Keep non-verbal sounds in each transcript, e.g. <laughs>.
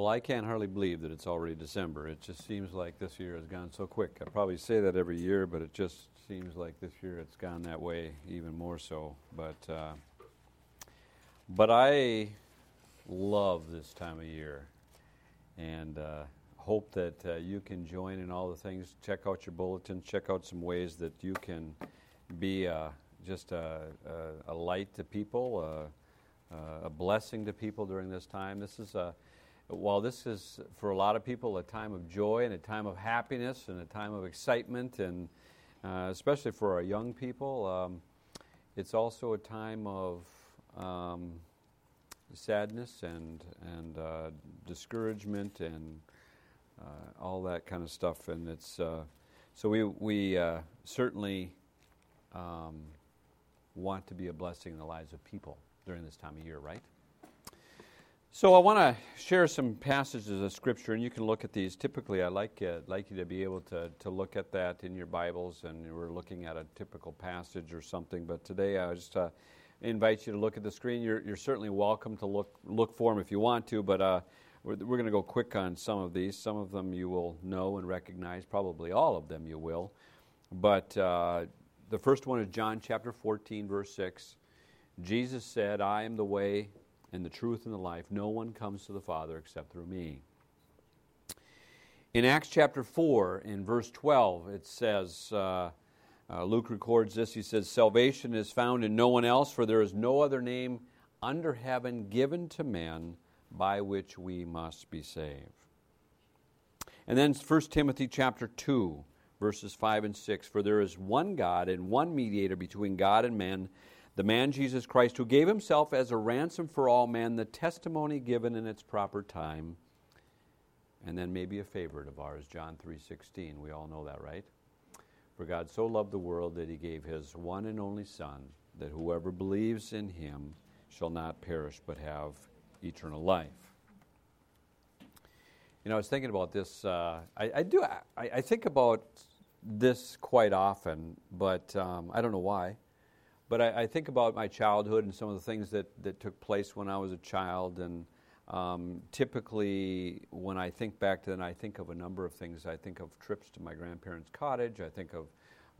Well, I can't hardly believe that it's already December. It just seems like this year has gone so quick. I probably say that every year, but it just seems like this year it's gone that way even more so. But uh, but I love this time of year, and uh, hope that uh, you can join in all the things. Check out your bulletin. Check out some ways that you can be uh, just a, a, a, light to people, uh, uh, a blessing to people during this time. This is a while this is for a lot of people a time of joy and a time of happiness and a time of excitement, and uh, especially for our young people, um, it's also a time of um, sadness and and uh, discouragement and uh, all that kind of stuff. And it's uh, so we we uh, certainly um, want to be a blessing in the lives of people during this time of year, right? So I want to share some passages of Scripture, and you can look at these. Typically, I like uh, like you to be able to, to look at that in your Bibles, and we're looking at a typical passage or something. But today, I just uh, invite you to look at the screen. You're, you're certainly welcome to look look for them if you want to, but uh, we're, we're going to go quick on some of these. Some of them you will know and recognize. Probably all of them you will. But uh, the first one is John chapter 14, verse 6. Jesus said, "I am the way." And the truth and the life. No one comes to the Father except through me. In Acts chapter 4, in verse 12, it says, uh, uh, Luke records this. He says, Salvation is found in no one else, for there is no other name under heaven given to men by which we must be saved. And then 1 Timothy chapter 2, verses 5 and 6 For there is one God and one mediator between God and men the man Jesus Christ, who gave himself as a ransom for all men, the testimony given in its proper time. And then maybe a favorite of ours, John 3:16. We all know that, right? For God so loved the world that he gave his one and only son, that whoever believes in him shall not perish but have eternal life. You know, I was thinking about this. Uh, I, I, do. I, I, think about this quite often, but um, I don't know why. But I, I, think about my childhood and some of the things that, that took place when I was a child. And um, typically, when I think back to then, I think of a number of things. I think of trips to my grandparents' cottage. I think of,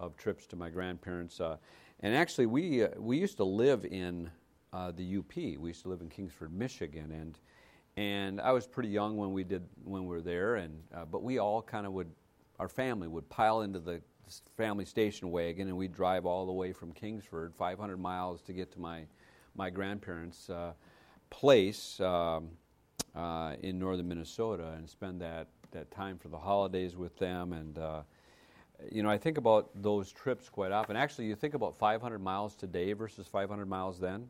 of trips to my grandparents. Uh, and actually, we, uh, we used to live in uh, the UP. We used to live in Kingsford, Michigan. And, and I was pretty young when we, did, when we were there. And, uh, but we all kind of would, our family would pile into the family station wagon, and we'd drive all the way from Kingsford, 500 miles, to get to my my grandparents' uh, place um, uh, in northern Minnesota, and spend that that time for the holidays with them. And uh, you know, I think about those trips quite often. Actually, you think about 500 miles today versus 500 miles then.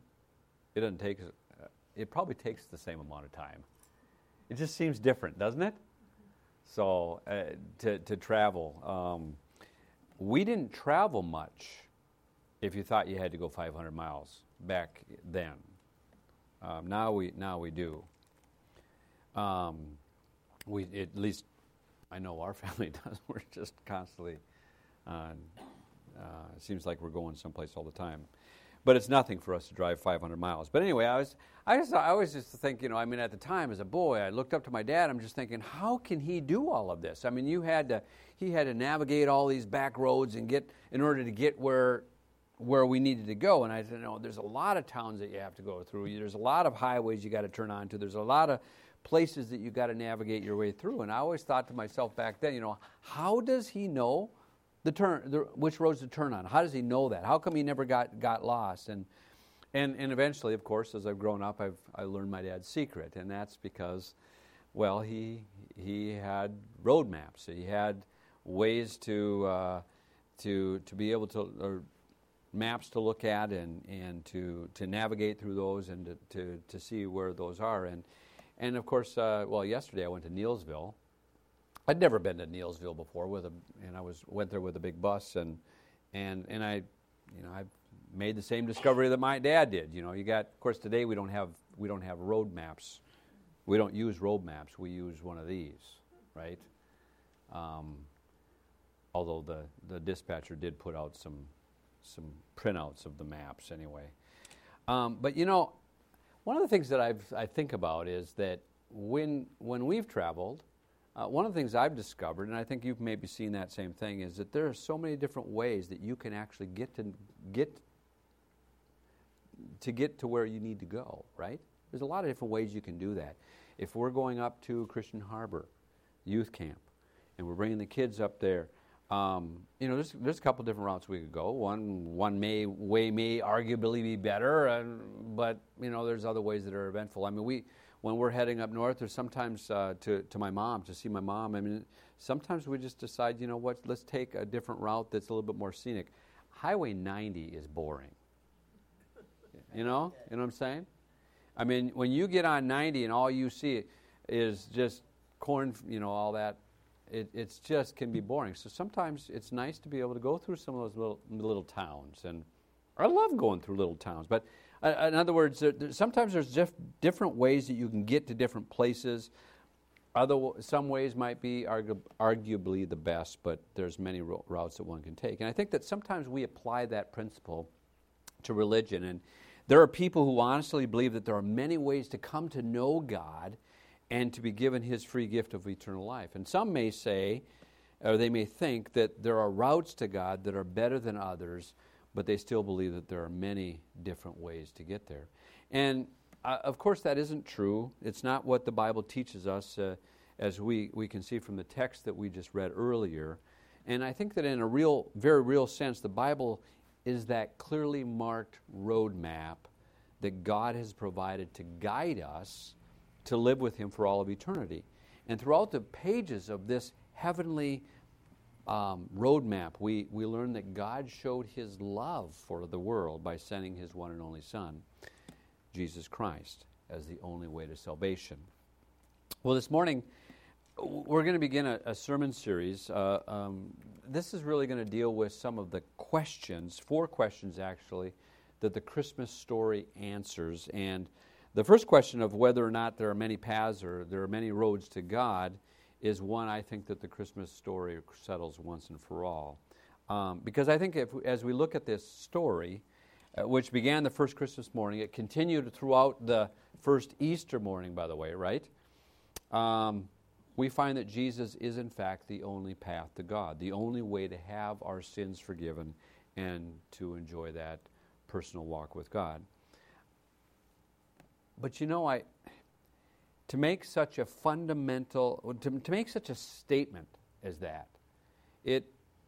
It doesn't take. Uh, it probably takes the same amount of time. It just seems different, doesn't it? So uh, to to travel. Um, we didn't travel much if you thought you had to go 500 miles back then. Um, now we now we do. Um, we at least I know our <laughs> family does. We're just constantly. Uh, uh, it seems like we're going someplace all the time but it's nothing for us to drive 500 miles. But anyway, I was, I just, I always just think, you know, I mean, at the time as a boy, I looked up to my dad. I'm just thinking, how can he do all of this? I mean, you had to, he had to navigate all these back roads and get in order to get where, where we needed to go. And I said, no, there's a lot of towns that you have to go through. There's a lot of highways you got to turn onto. There's a lot of places that you got to navigate your way through. And I always thought to myself back then, you know, how does he know? The turn, the, which roads to turn on. How does he know that? How come he never got, got lost? And, and, and eventually, of course, as I've grown up, I've I learned my dad's secret, and that's because, well, he he had road maps. He had ways to uh, to to be able to or maps to look at and, and to, to navigate through those and to, to, to see where those are. And, and of course, uh, well, yesterday I went to Neillsville I'd never been to Neillsville before with a, and I was went there with a big bus, and and and I, you know, I made the same discovery that my dad did. You know, you got, of course, today we don't have we don't have road maps. We don't use road maps. We use one of these, right? Um, although the the dispatcher did put out some some printouts of the maps anyway. Um, but you know, one of the things that I've, I think about is that when, when we've traveled, uh, one of the things I've discovered, and I think you've maybe seen that same thing, is that there are so many different ways that you can actually get to get to get to where you need to go. Right? There's a lot of different ways you can do that. If we're going up to Christian Harbor youth camp, and we're bringing the kids up there, um, you know, there's, there's a couple different routes we could go. One one may way may arguably be better, and, but you know, there's other ways that are eventful. I mean, we when we're heading up north, or sometimes uh, to to my mom to see my mom. I mean, sometimes we just decide, you know what, let's take a different route that's a little bit more scenic. Highway 90 is boring. You know, you know what I'm saying? I mean, when you get on 90 and all you see is just corn, you know, all that it it's just can be boring. So sometimes it's nice to be able to go through some of those little little towns, and I love going through little towns. But uh, in other words, sometimes there's different ways that you can get to different places. Other some ways might be argu- arguably the best, but there's many ro- routes that one can take. And I think that sometimes we apply that principle to religion, and there are people who honestly believe that there are many ways to come to know God and to be given his free gift of eternal life. And some may say, or they may think, that there are routes to God that are better than others, but they still believe that there are many different ways to get there. And uh, of course, that isn't true. It's not what the Bible teaches us, uh, as we, we can see from the text that we just read earlier. And I think that in a real, very real sense, the Bible is that clearly marked roadmap that God has provided to guide us to live with Him for all of eternity. And throughout the pages of this heavenly um, roadmap, we, we learn that God showed His love for the world by sending His one and only Son, Jesus Christ, as the only way to salvation. Well, this morning, we're going to begin a, a sermon series. Uh, um, this is really going to deal with some of the questions, four questions actually, that the Christmas story answers. And the first question of whether or not there are many paths or there are many roads to God is one I think that the Christmas story settles once and for all. Um, because I think if, as we look at this story, uh, which began the first Christmas morning, it continued throughout the first Easter morning, by the way, right? Um, we find that Jesus is, in fact, the only path to God, the only way to have our sins forgiven and to enjoy that personal walk with God. But you know, I to make such a fundamental to, to make such a statement as that, it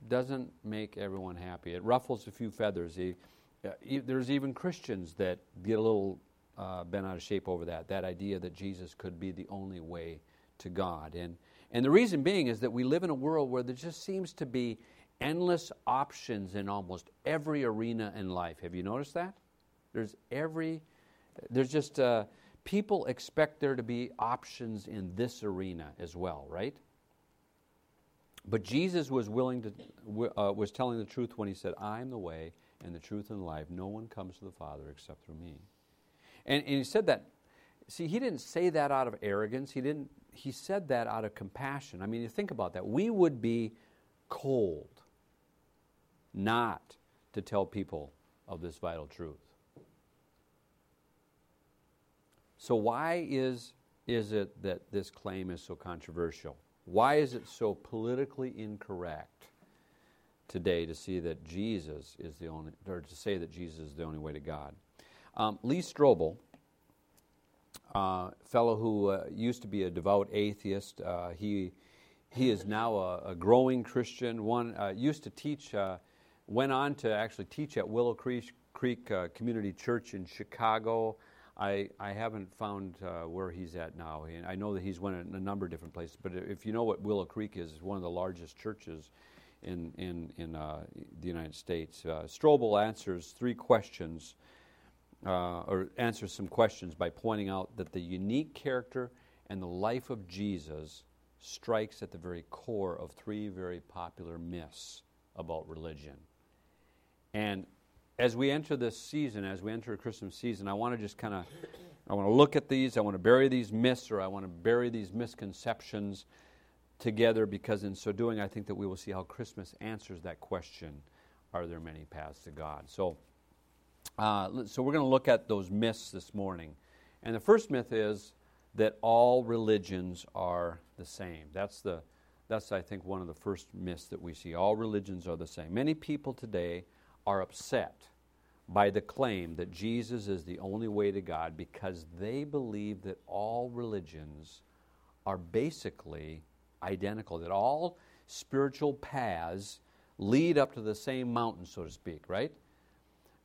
doesn't make everyone happy. It ruffles a few feathers. uh, there's even Christians that get a little uh, bent out of shape over that. That idea that Jesus could be the only way to God, and and the reason being is that we live in a world where there just seems to be endless options in almost every arena in life. Have you noticed that? There's every there's just uh, people expect there to be options in this arena as well, right? But Jesus was willing to uh, was telling the truth when he said, "I'm the way and the truth and the life. No one comes to the Father except through me." And, and he said that. See, he didn't say that out of arrogance. He didn't. He said that out of compassion. I mean, you think about that. We would be cold not to tell people of this vital truth. So, why is, is it that this claim is so controversial? Why is it so politically incorrect today to see that Jesus is the only, or to say that Jesus is the only way to God? Um, Lee Strobel, uh, fellow who uh, used to be a devout atheist, uh, he he is now a, a growing Christian. One uh, used to teach, uh, went on to actually teach at Willow Creek, Creek uh, Community Church in Chicago. I, I haven't found uh, where he's at now. And I know that he's went in a number of different places. But if you know what Willow Creek is, it's one of the largest churches in, in, in uh, the United States. Uh, Strobel answers three questions, uh, or answers some questions by pointing out that the unique character and the life of Jesus strikes at the very core of three very popular myths about religion. And as we enter this season, as we enter Christmas season, I want to just kind of, I want to look at these. I want to bury these myths, or I want to bury these misconceptions together, because in so doing, I think that we will see how Christmas answers that question: Are there many paths to God? So, uh, so we're going to look at those myths this morning, and the first myth is that all religions are the same. That's the that's I think one of the first myths that we see. All religions are the same. Many people today are upset by the claim that Jesus is the only way to God because they believe that all religions are basically identical, that all spiritual paths lead up to the same mountain, so to speak, right?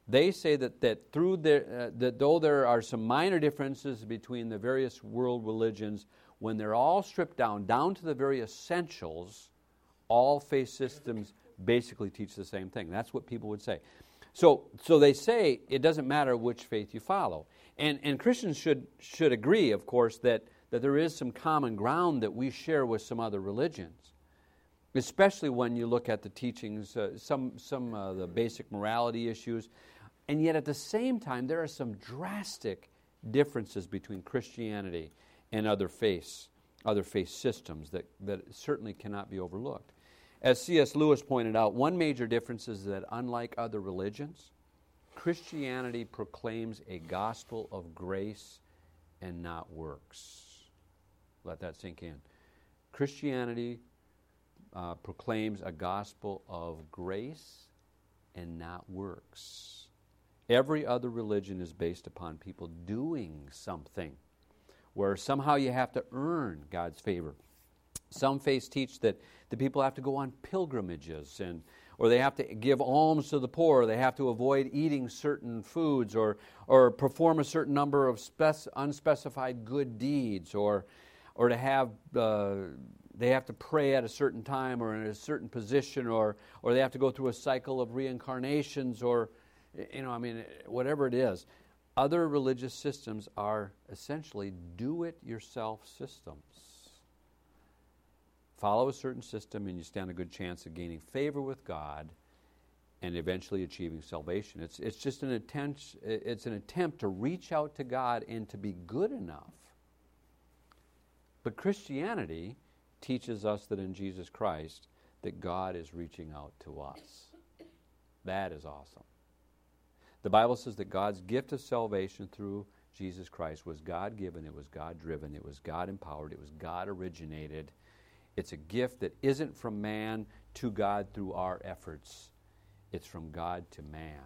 They say that, that, through their, uh, that though there are some minor differences between the various world religions, when they're all stripped down, down to the very essentials, all faith systems basically teach the same thing. That's what people would say. So, so they say it doesn't matter which faith you follow. And, and Christians should, should agree, of course, that, that there is some common ground that we share with some other religions, especially when you look at the teachings, uh, some, some uh, the basic morality issues. And yet, at the same time, there are some drastic differences between Christianity and other faiths, other faith systems that, that certainly cannot be overlooked. As C.S. Lewis pointed out, one major difference is that unlike other religions, Christianity proclaims a gospel of grace and not works. Let that sink in. Christianity uh, proclaims a gospel of grace and not works. Every other religion is based upon people doing something, where somehow you have to earn God's favor. Some faiths teach that the people have to go on pilgrimages and or they have to give alms to the poor, or they have to avoid eating certain foods, or, or perform a certain number of spec- unspecified good deeds, or, or to have, uh, they have to pray at a certain time or in a certain position, or, or they have to go through a cycle of reincarnations, or, you know, I mean, whatever it is. Other religious systems are essentially do it yourself systems follow a certain system and you stand a good chance of gaining favor with God and eventually achieving salvation. It's, it's just an attempt, it's an attempt to reach out to God and to be good enough. But Christianity teaches us that in Jesus Christ that God is reaching out to us. That is awesome. The Bible says that God's gift of salvation through Jesus Christ was God given, it was God driven, it was God empowered, it was God originated it's a gift that isn't from man to God through our efforts. It's from God to man.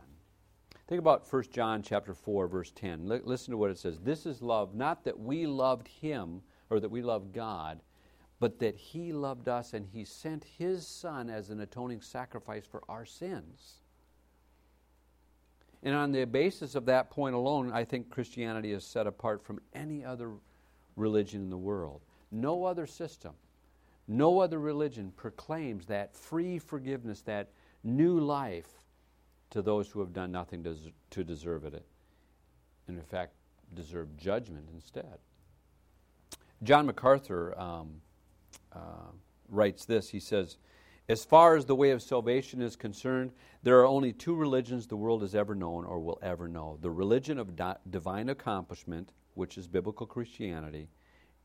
Think about 1 John chapter 4 verse 10. L- listen to what it says. This is love, not that we loved him or that we loved God, but that he loved us and he sent his son as an atoning sacrifice for our sins. And on the basis of that point alone, I think Christianity is set apart from any other religion in the world. No other system no other religion proclaims that free forgiveness, that new life to those who have done nothing to, deserve it, and in fact, deserve judgment instead. John MacArthur um, uh, writes this. He says, As far as the way of salvation is concerned, there are only two religions the world has ever known or will ever know the religion of di- divine accomplishment, which is biblical Christianity,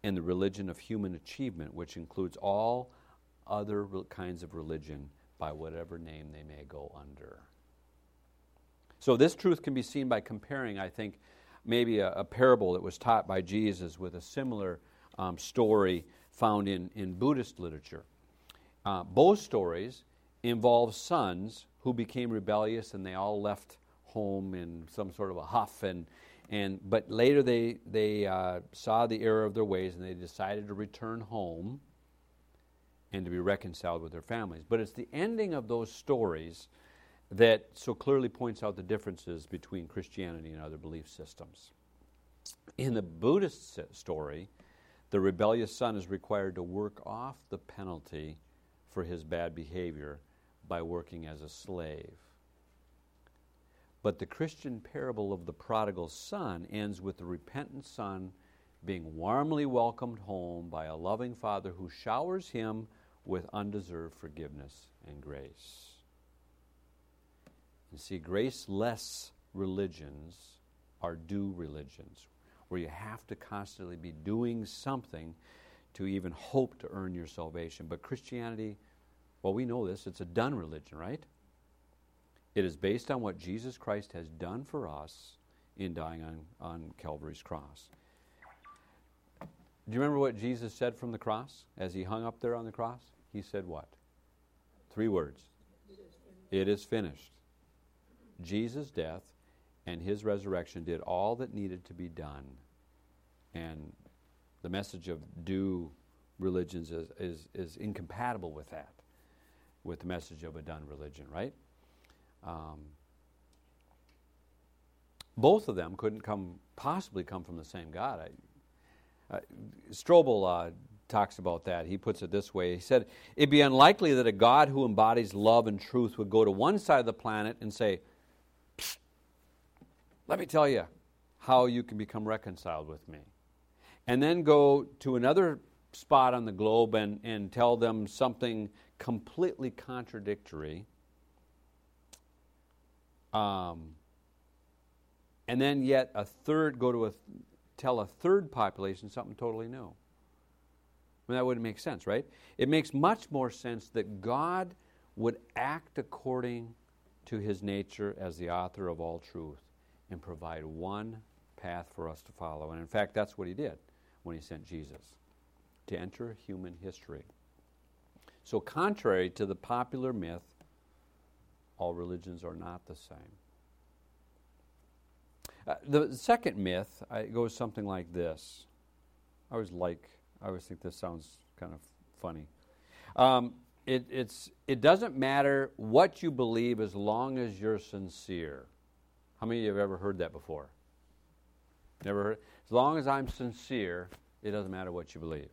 and the religion of human achievement, which includes all other kinds of religion by whatever name they may go under. So, this truth can be seen by comparing, I think, maybe a, a parable that was taught by Jesus with a similar um, story found in, in Buddhist literature. Uh, both stories involve sons who became rebellious and they all left home in some sort of a huff and, and, but later they, they uh, saw the error of their ways and they decided to return home and to be reconciled with their families. But it's the ending of those stories that so clearly points out the differences between Christianity and other belief systems. In the Buddhist story, the rebellious son is required to work off the penalty for his bad behavior by working as a slave. But the Christian parable of the prodigal son ends with the repentant son being warmly welcomed home by a loving father who showers him with undeserved forgiveness and grace. You see, graceless religions are due religions, where you have to constantly be doing something to even hope to earn your salvation. But Christianity, well, we know this, it's a done religion, right? It is based on what Jesus Christ has done for us in dying on, on Calvary's cross. Do you remember what Jesus said from the cross as he hung up there on the cross? He said what? Three words It is finished. Jesus' death and his resurrection did all that needed to be done. And the message of do religions is, is, is incompatible with that, with the message of a done religion, right? Um, both of them couldn't come possibly come from the same God. I, uh, Strobel uh, talks about that. He puts it this way He said, It'd be unlikely that a God who embodies love and truth would go to one side of the planet and say, Let me tell you how you can become reconciled with me. And then go to another spot on the globe and, and tell them something completely contradictory. Um, and then yet a third go to a tell a third population something totally new. I mean, that wouldn't make sense, right? It makes much more sense that God would act according to his nature as the author of all truth and provide one path for us to follow. And in fact, that's what he did when he sent Jesus to enter human history. So, contrary to the popular myth, all religions are not the same. Uh, the second myth uh, goes something like this. I always like, I always think this sounds kind of funny. Um, it, it's, it doesn't matter what you believe as long as you're sincere. How many of you have ever heard that before? Never heard? As long as I'm sincere, it doesn't matter what you believe.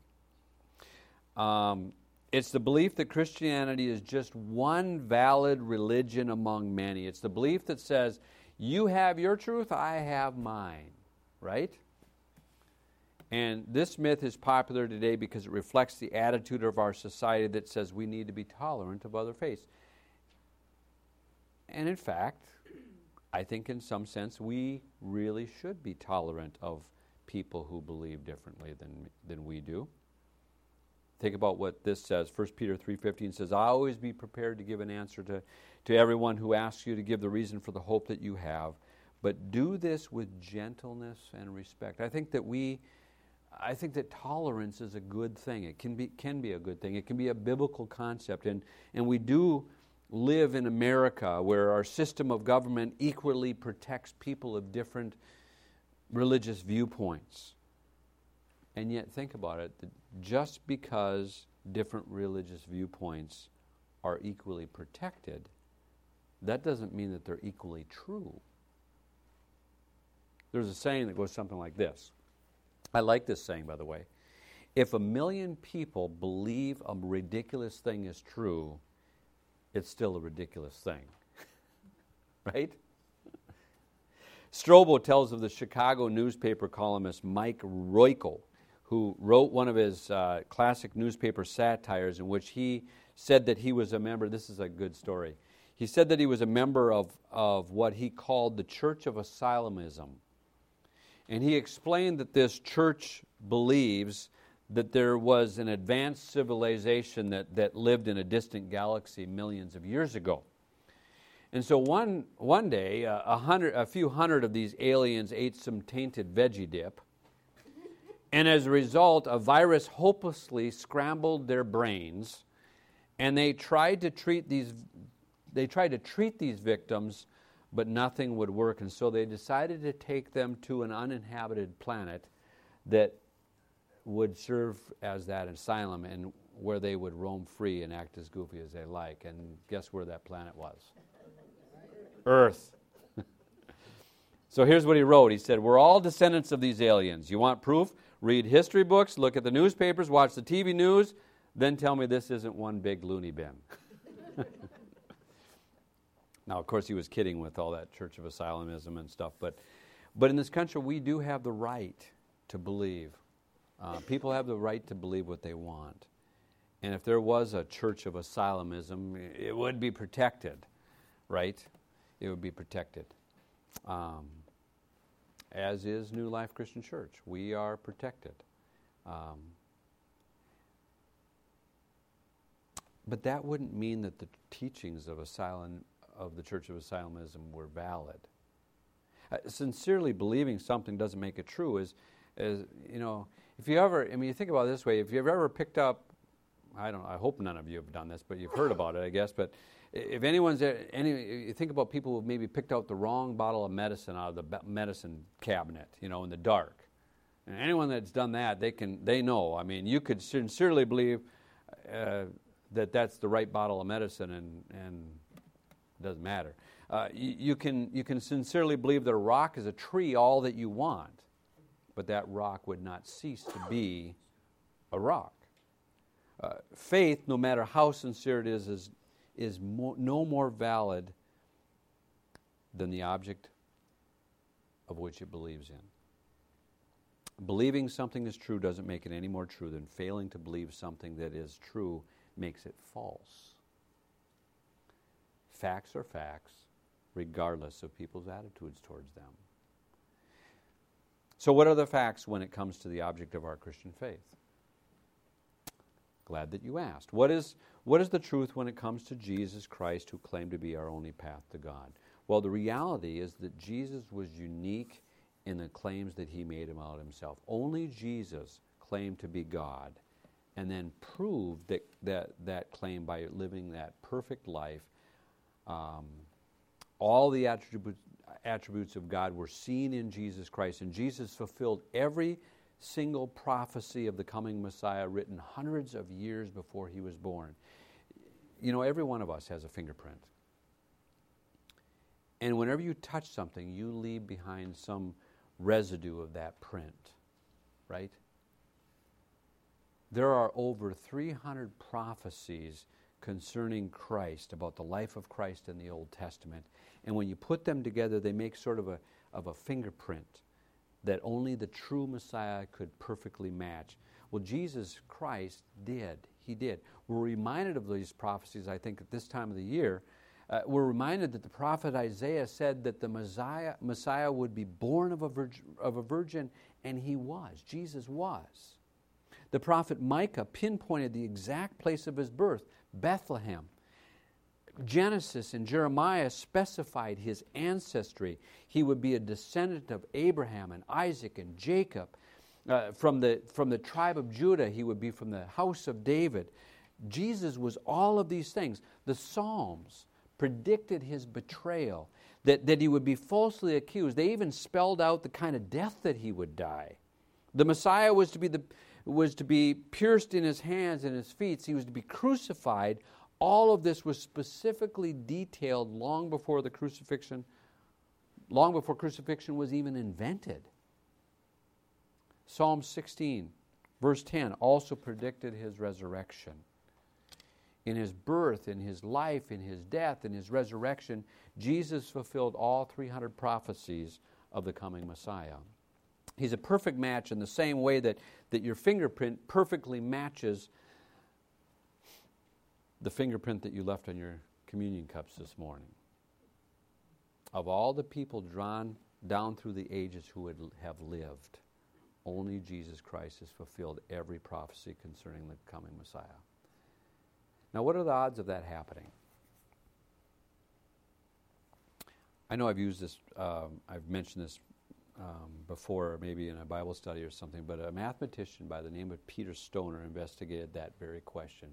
Um, it's the belief that Christianity is just one valid religion among many. It's the belief that says, you have your truth, I have mine, right? And this myth is popular today because it reflects the attitude of our society that says we need to be tolerant of other faiths. And in fact, I think in some sense we really should be tolerant of people who believe differently than, than we do. Think about what this says. 1 Peter 3.15 says, I always be prepared to give an answer to, to everyone who asks you to give the reason for the hope that you have, but do this with gentleness and respect. I think that we, I think that tolerance is a good thing. It can be, can be a good thing. It can be a biblical concept. And, and we do live in America where our system of government equally protects people of different religious viewpoints. And yet, think about it just because different religious viewpoints are equally protected, that doesn't mean that they're equally true. There's a saying that goes something like this. I like this saying, by the way. If a million people believe a ridiculous thing is true, it's still a ridiculous thing. <laughs> right? Strobel tells of the Chicago newspaper columnist Mike Royko, who wrote one of his uh, classic newspaper satires in which he said that he was a member. This is a good story. He said that he was a member of, of what he called the Church of Asylumism. And he explained that this church believes that there was an advanced civilization that, that lived in a distant galaxy millions of years ago. And so one, one day, uh, a, hundred, a few hundred of these aliens ate some tainted veggie dip. And as a result, a virus hopelessly scrambled their brains, and they tried to treat these, they tried to treat these victims, but nothing would work. And so they decided to take them to an uninhabited planet that would serve as that asylum and where they would roam free and act as goofy as they like. And guess where that planet was? Earth. <laughs> so here's what he wrote. He said, We're all descendants of these aliens. You want proof? Read history books, look at the newspapers, watch the TV news, then tell me this isn't one big loony bin. <laughs> now, of course, he was kidding with all that Church of Asylumism and stuff, but, but in this country, we do have the right to believe uh, people have the right to believe what they want. And if there was a church of Asylumism, it would be protected, right? It would be protected. Um, as is New Life Christian Church. We are protected. Um, but that wouldn't mean that the teachings of asylum of the Church of Asylumism were valid. Uh, sincerely believing something doesn't make it true. Is, is you know, if you ever, I mean, you think about it this way: if you've ever picked up, I don't, I hope none of you have done this, but you've heard about it, I guess. But if anyone's any, you think about people who maybe picked out the wrong bottle of medicine out of the medicine cabinet, you know, in the dark. And anyone that's done that, they can, they know. I mean, you could sincerely believe uh, that that's the right bottle of medicine, and and it doesn't matter. Uh, you, you, can you can sincerely believe that a rock is a tree, all that you want, but that rock would not cease to be a rock. Uh, faith, no matter how sincere it is, is, is no more valid than the object of which it believes in. Believing something is true doesn't make it any more true than failing to believe something that is true makes it false. Facts are facts, regardless of people's attitudes towards them. So, what are the facts when it comes to the object of our Christian faith? Glad that you asked. What is, what is the truth when it comes to Jesus Christ, who claimed to be our only path to God? Well, the reality is that Jesus was unique in the claims that he made about himself. Only Jesus claimed to be God and then proved that, that, that claim by living that perfect life. Um, all the attributes, attributes of God were seen in Jesus Christ, and Jesus fulfilled every single prophecy of the coming Messiah written hundreds of years before he was born. You know, every one of us has a fingerprint. And whenever you touch something, you leave behind some residue of that print, right? There are over 300 prophecies concerning Christ, about the life of Christ in the Old Testament. And when you put them together, they make sort of a, of a fingerprint that only the true Messiah could perfectly match. Well, Jesus Christ did. He did. We're reminded of these prophecies, I think, at this time of the year. Uh, we're reminded that the prophet Isaiah said that the Messiah, Messiah would be born of a, virgin, of a virgin, and he was. Jesus was. The prophet Micah pinpointed the exact place of his birth, Bethlehem. Genesis and Jeremiah specified his ancestry. He would be a descendant of Abraham and Isaac and Jacob. Uh, from, the, from the tribe of Judah, he would be from the house of David. Jesus was all of these things. The Psalms predicted his betrayal, that, that he would be falsely accused. They even spelled out the kind of death that he would die. The Messiah was to be, the, was to be pierced in his hands and his feet. He was to be crucified all of this was specifically detailed long before the crucifixion, long before crucifixion was even invented. Psalm 16, verse 10, also predicted his resurrection. In his birth, in his life, in his death, in his resurrection, Jesus fulfilled all 300 prophecies of the coming Messiah. He's a perfect match in the same way that, that your fingerprint perfectly matches the fingerprint that you left on your communion cups this morning. Of all the people drawn down through the ages who would have lived, only Jesus Christ has fulfilled every prophecy concerning the coming Messiah. Now, what are the odds of that happening? I know I've used this, um, I've mentioned this um, before, maybe in a Bible study or something, but a mathematician by the name of Peter Stoner investigated that very question.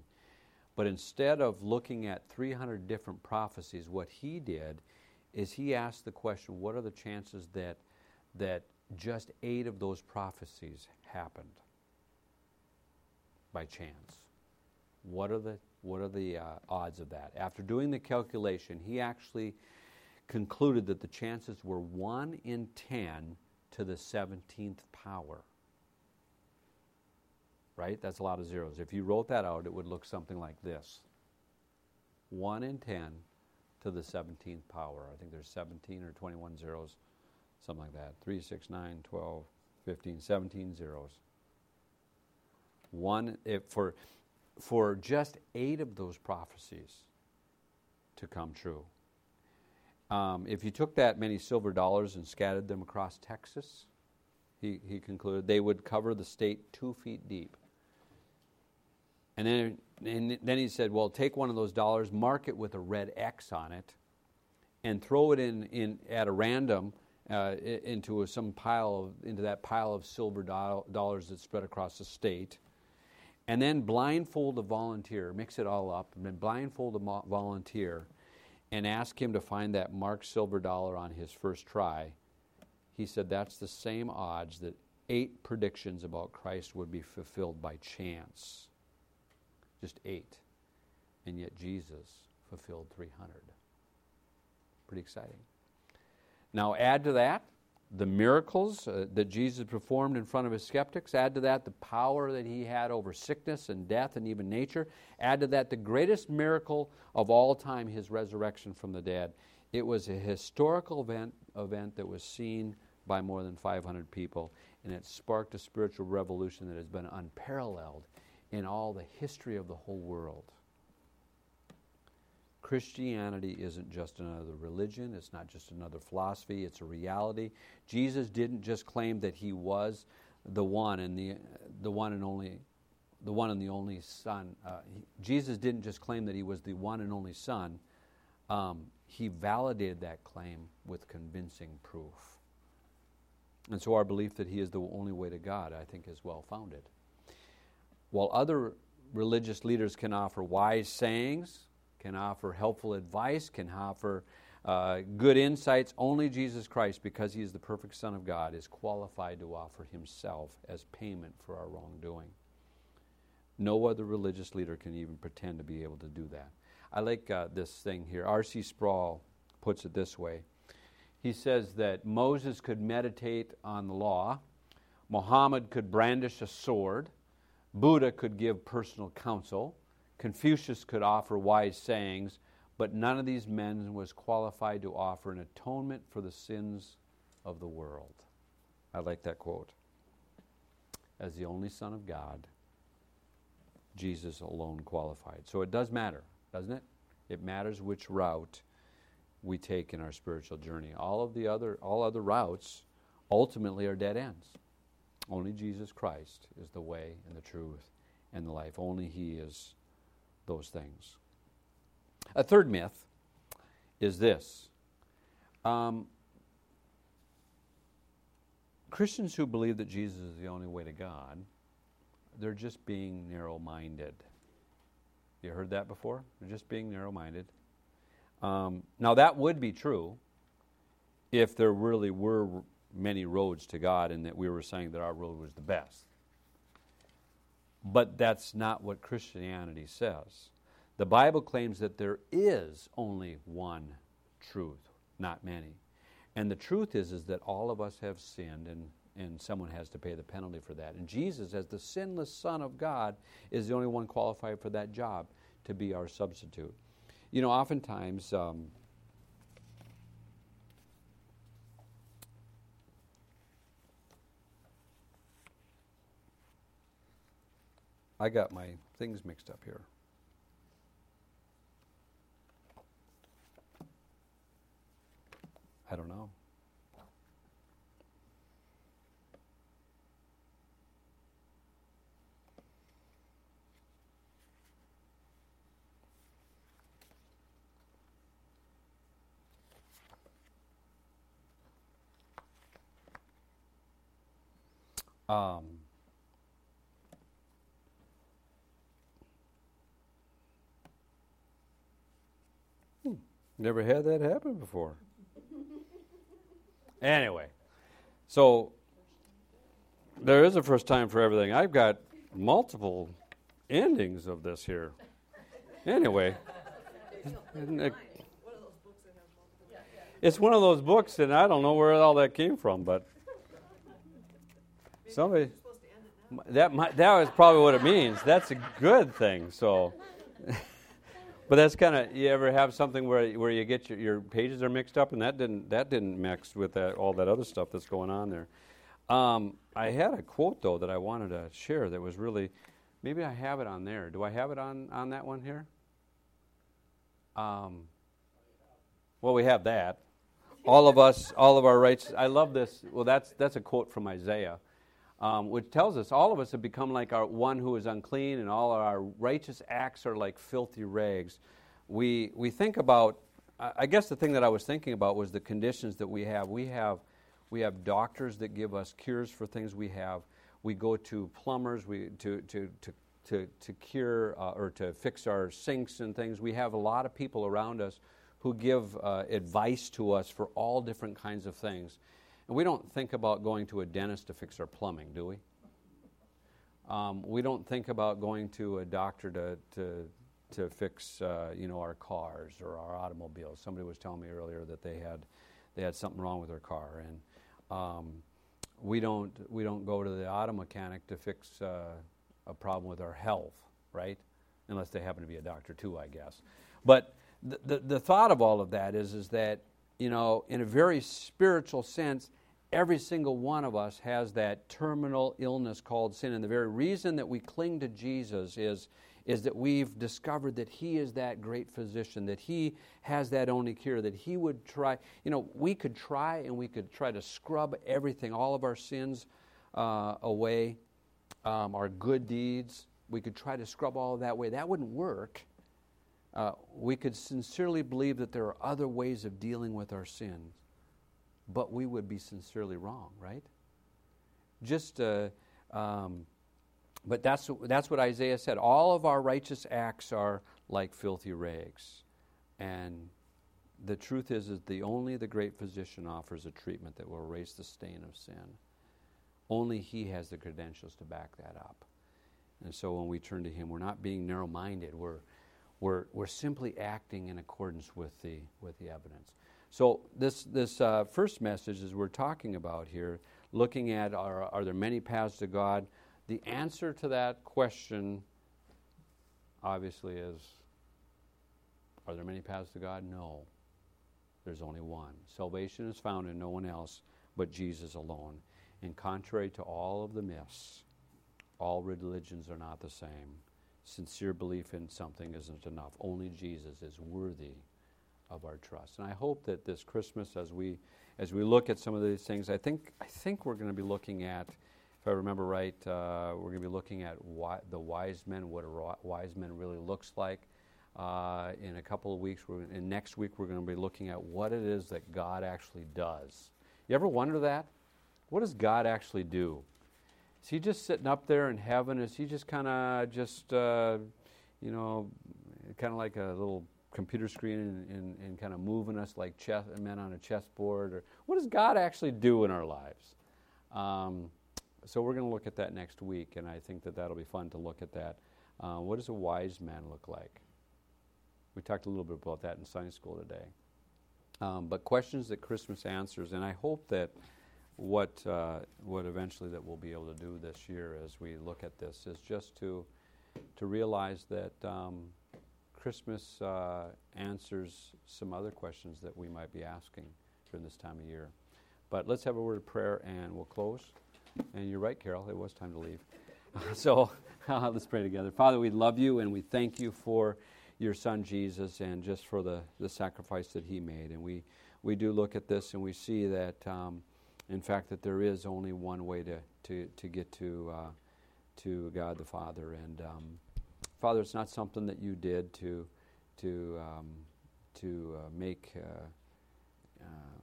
But instead of looking at 300 different prophecies, what he did is he asked the question what are the chances that, that just eight of those prophecies happened by chance? What are the, what are the uh, odds of that? After doing the calculation, he actually concluded that the chances were 1 in 10 to the 17th power right? That's a lot of zeros. If you wrote that out, it would look something like this 1 in 10 to the 17th power. I think there's 17 or 21 zeros, something like that. 3, 6, 9, 12, 15, 17 zeros. One, if for, for just eight of those prophecies to come true. Um, if you took that many silver dollars and scattered them across Texas, he, he concluded, they would cover the state two feet deep. And then, and then he said, Well, take one of those dollars, mark it with a red X on it, and throw it in, in at a random uh, into some pile of, into that pile of silver do- dollars that's spread across the state, and then blindfold a volunteer, mix it all up, and then blindfold a mo- volunteer, and ask him to find that marked silver dollar on his first try. He said that's the same odds that eight predictions about Christ would be fulfilled by chance. Just eight. And yet Jesus fulfilled 300. Pretty exciting. Now, add to that the miracles uh, that Jesus performed in front of his skeptics. Add to that the power that he had over sickness and death and even nature. Add to that the greatest miracle of all time, his resurrection from the dead. It was a historical event, event that was seen by more than 500 people, and it sparked a spiritual revolution that has been unparalleled in all the history of the whole world. Christianity isn't just another religion, it's not just another philosophy, it's a reality. Jesus didn't just claim that he was the one and the, the one and only the one and the only son. Uh, he, Jesus didn't just claim that he was the one and only son. Um, he validated that claim with convincing proof. And so our belief that he is the only way to God, I think, is well founded. While other religious leaders can offer wise sayings, can offer helpful advice, can offer uh, good insights. Only Jesus Christ, because He is the perfect Son of God, is qualified to offer Himself as payment for our wrongdoing. No other religious leader can even pretend to be able to do that. I like uh, this thing here. R.C. Sproul puts it this way He says that Moses could meditate on the law, Muhammad could brandish a sword, Buddha could give personal counsel. Confucius could offer wise sayings, but none of these men was qualified to offer an atonement for the sins of the world. I like that quote. As the only Son of God, Jesus alone qualified. So it does matter, doesn't it? It matters which route we take in our spiritual journey. All of the other all other routes ultimately are dead ends. Only Jesus Christ is the way and the truth and the life. Only he is those things. A third myth is this um, Christians who believe that Jesus is the only way to God, they're just being narrow minded. You heard that before? They're just being narrow minded. Um, now, that would be true if there really were many roads to God and that we were saying that our road was the best. But that's not what Christianity says. The Bible claims that there is only one truth, not many. And the truth is, is that all of us have sinned and, and someone has to pay the penalty for that. And Jesus, as the sinless Son of God, is the only one qualified for that job to be our substitute. You know, oftentimes, um, I got my things mixed up here. I don't know. Um, never had that happen before. <laughs> Anyway, so there is a first time for everything. I've got multiple endings of this here. Anyway, it's one of those books, and I don't know where all that came from, but somebody that might, that was probably what it means. That's a good thing. So. <laughs> But that's kind of you ever have something where where you get your, your pages are mixed up, and that didn't that didn't mix with that all that other stuff that's going on there. Um, I had a quote though that I wanted to share that was really maybe I have it on there. Do I have it on on that one here? Um, well, we have that. All of us, all of our rights. I love this. Well, that's that's a quote from Isaiah um, which tells us all of us have become like our one who is unclean, and all our righteous acts are like filthy rags. We we think about. I guess the thing that I was thinking about was the conditions that we have. We have We have doctors that give us cures for things we have. We go to plumbers we, to, to, to, to, to cure uh, or to fix our sinks and things. We have a lot of people around us who give uh, advice to us for all different kinds of things. We don't think about going to a dentist to fix our plumbing, do we? Um, we don't think about going to a doctor to, to, to fix uh, you know, our cars or our automobiles. Somebody was telling me earlier that they had, they had something wrong with their car. And um, we, don't, we don't go to the auto mechanic to fix uh, a problem with our health, right? Unless they happen to be a doctor too, I guess. But the, the, the thought of all of that is, is that, you know, in a very spiritual sense, every single one of us has that terminal illness called sin. And the very reason that we cling to Jesus is, is that we've discovered that He is that great physician, that He has that only cure, that He would try. You know, we could try and we could try to scrub everything, all of our sins uh, away, um, our good deeds. We could try to scrub all of that away. That wouldn't work. Uh, we could sincerely believe that there are other ways of dealing with our sins but we would be sincerely wrong, right? Just, uh, um, but that's, that's what Isaiah said. All of our righteous acts are like filthy rags. And the truth is, is the only the great physician offers a treatment that will erase the stain of sin. Only he has the credentials to back that up. And so when we turn to him, we're not being narrow minded. We're, we're, we're simply acting in accordance with the, with the evidence. So, this, this uh, first message, is we're talking about here, looking at are, are there many paths to God? The answer to that question, obviously, is are there many paths to God? No. There's only one. Salvation is found in no one else but Jesus alone. And contrary to all of the myths, all religions are not the same. Sincere belief in something isn't enough. Only Jesus is worthy of our trust. And I hope that this Christmas, as we as we look at some of these things, I think I think we're going to be looking at, if I remember right, uh, we're going to be looking at why, the wise men, what a wise man really looks like. Uh, in a couple of weeks, and next week, we're going to be looking at what it is that God actually does. You ever wonder that? What does God actually do? Is he just sitting up there in heaven? Is he just kind of just, uh, you know, kind of like a little computer screen and, and, and kind of moving us like chess, men on a chessboard? Or what does God actually do in our lives? Um, so we're going to look at that next week, and I think that that'll be fun to look at that. Uh, what does a wise man look like? We talked a little bit about that in Sunday school today. Um, but questions that Christmas answers, and I hope that what uh, what eventually that we'll be able to do this year as we look at this is just to to realize that um, Christmas uh, answers some other questions that we might be asking during this time of year. But let's have a word of prayer and we'll close. And you're right, Carol, it was time to leave. <laughs> so <laughs> let's pray together. Father, we love you and we thank you for your son Jesus and just for the, the sacrifice that he made. And we, we do look at this and we see that, um, in fact, that there is only one way to, to, to get to, uh, to God the Father. And um, Father, it's not something that you did to, to, um, to uh, make, uh, um,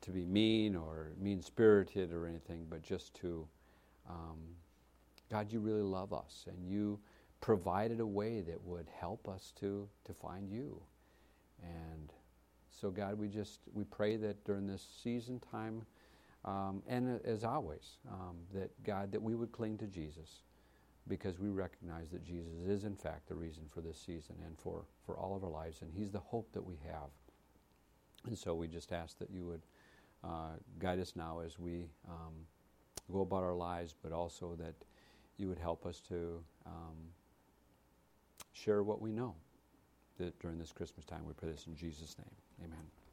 to be mean or mean spirited or anything, but just to, um, God, you really love us and you provided a way that would help us to, to find you. And so, God, we just we pray that during this season time, um, and as always, um, that God, that we would cling to Jesus because we recognize that Jesus is, in fact, the reason for this season and for, for all of our lives, and He's the hope that we have. And so we just ask that you would uh, guide us now as we um, go about our lives, but also that you would help us to um, share what we know that during this Christmas time. We pray this in Jesus' name. Amen.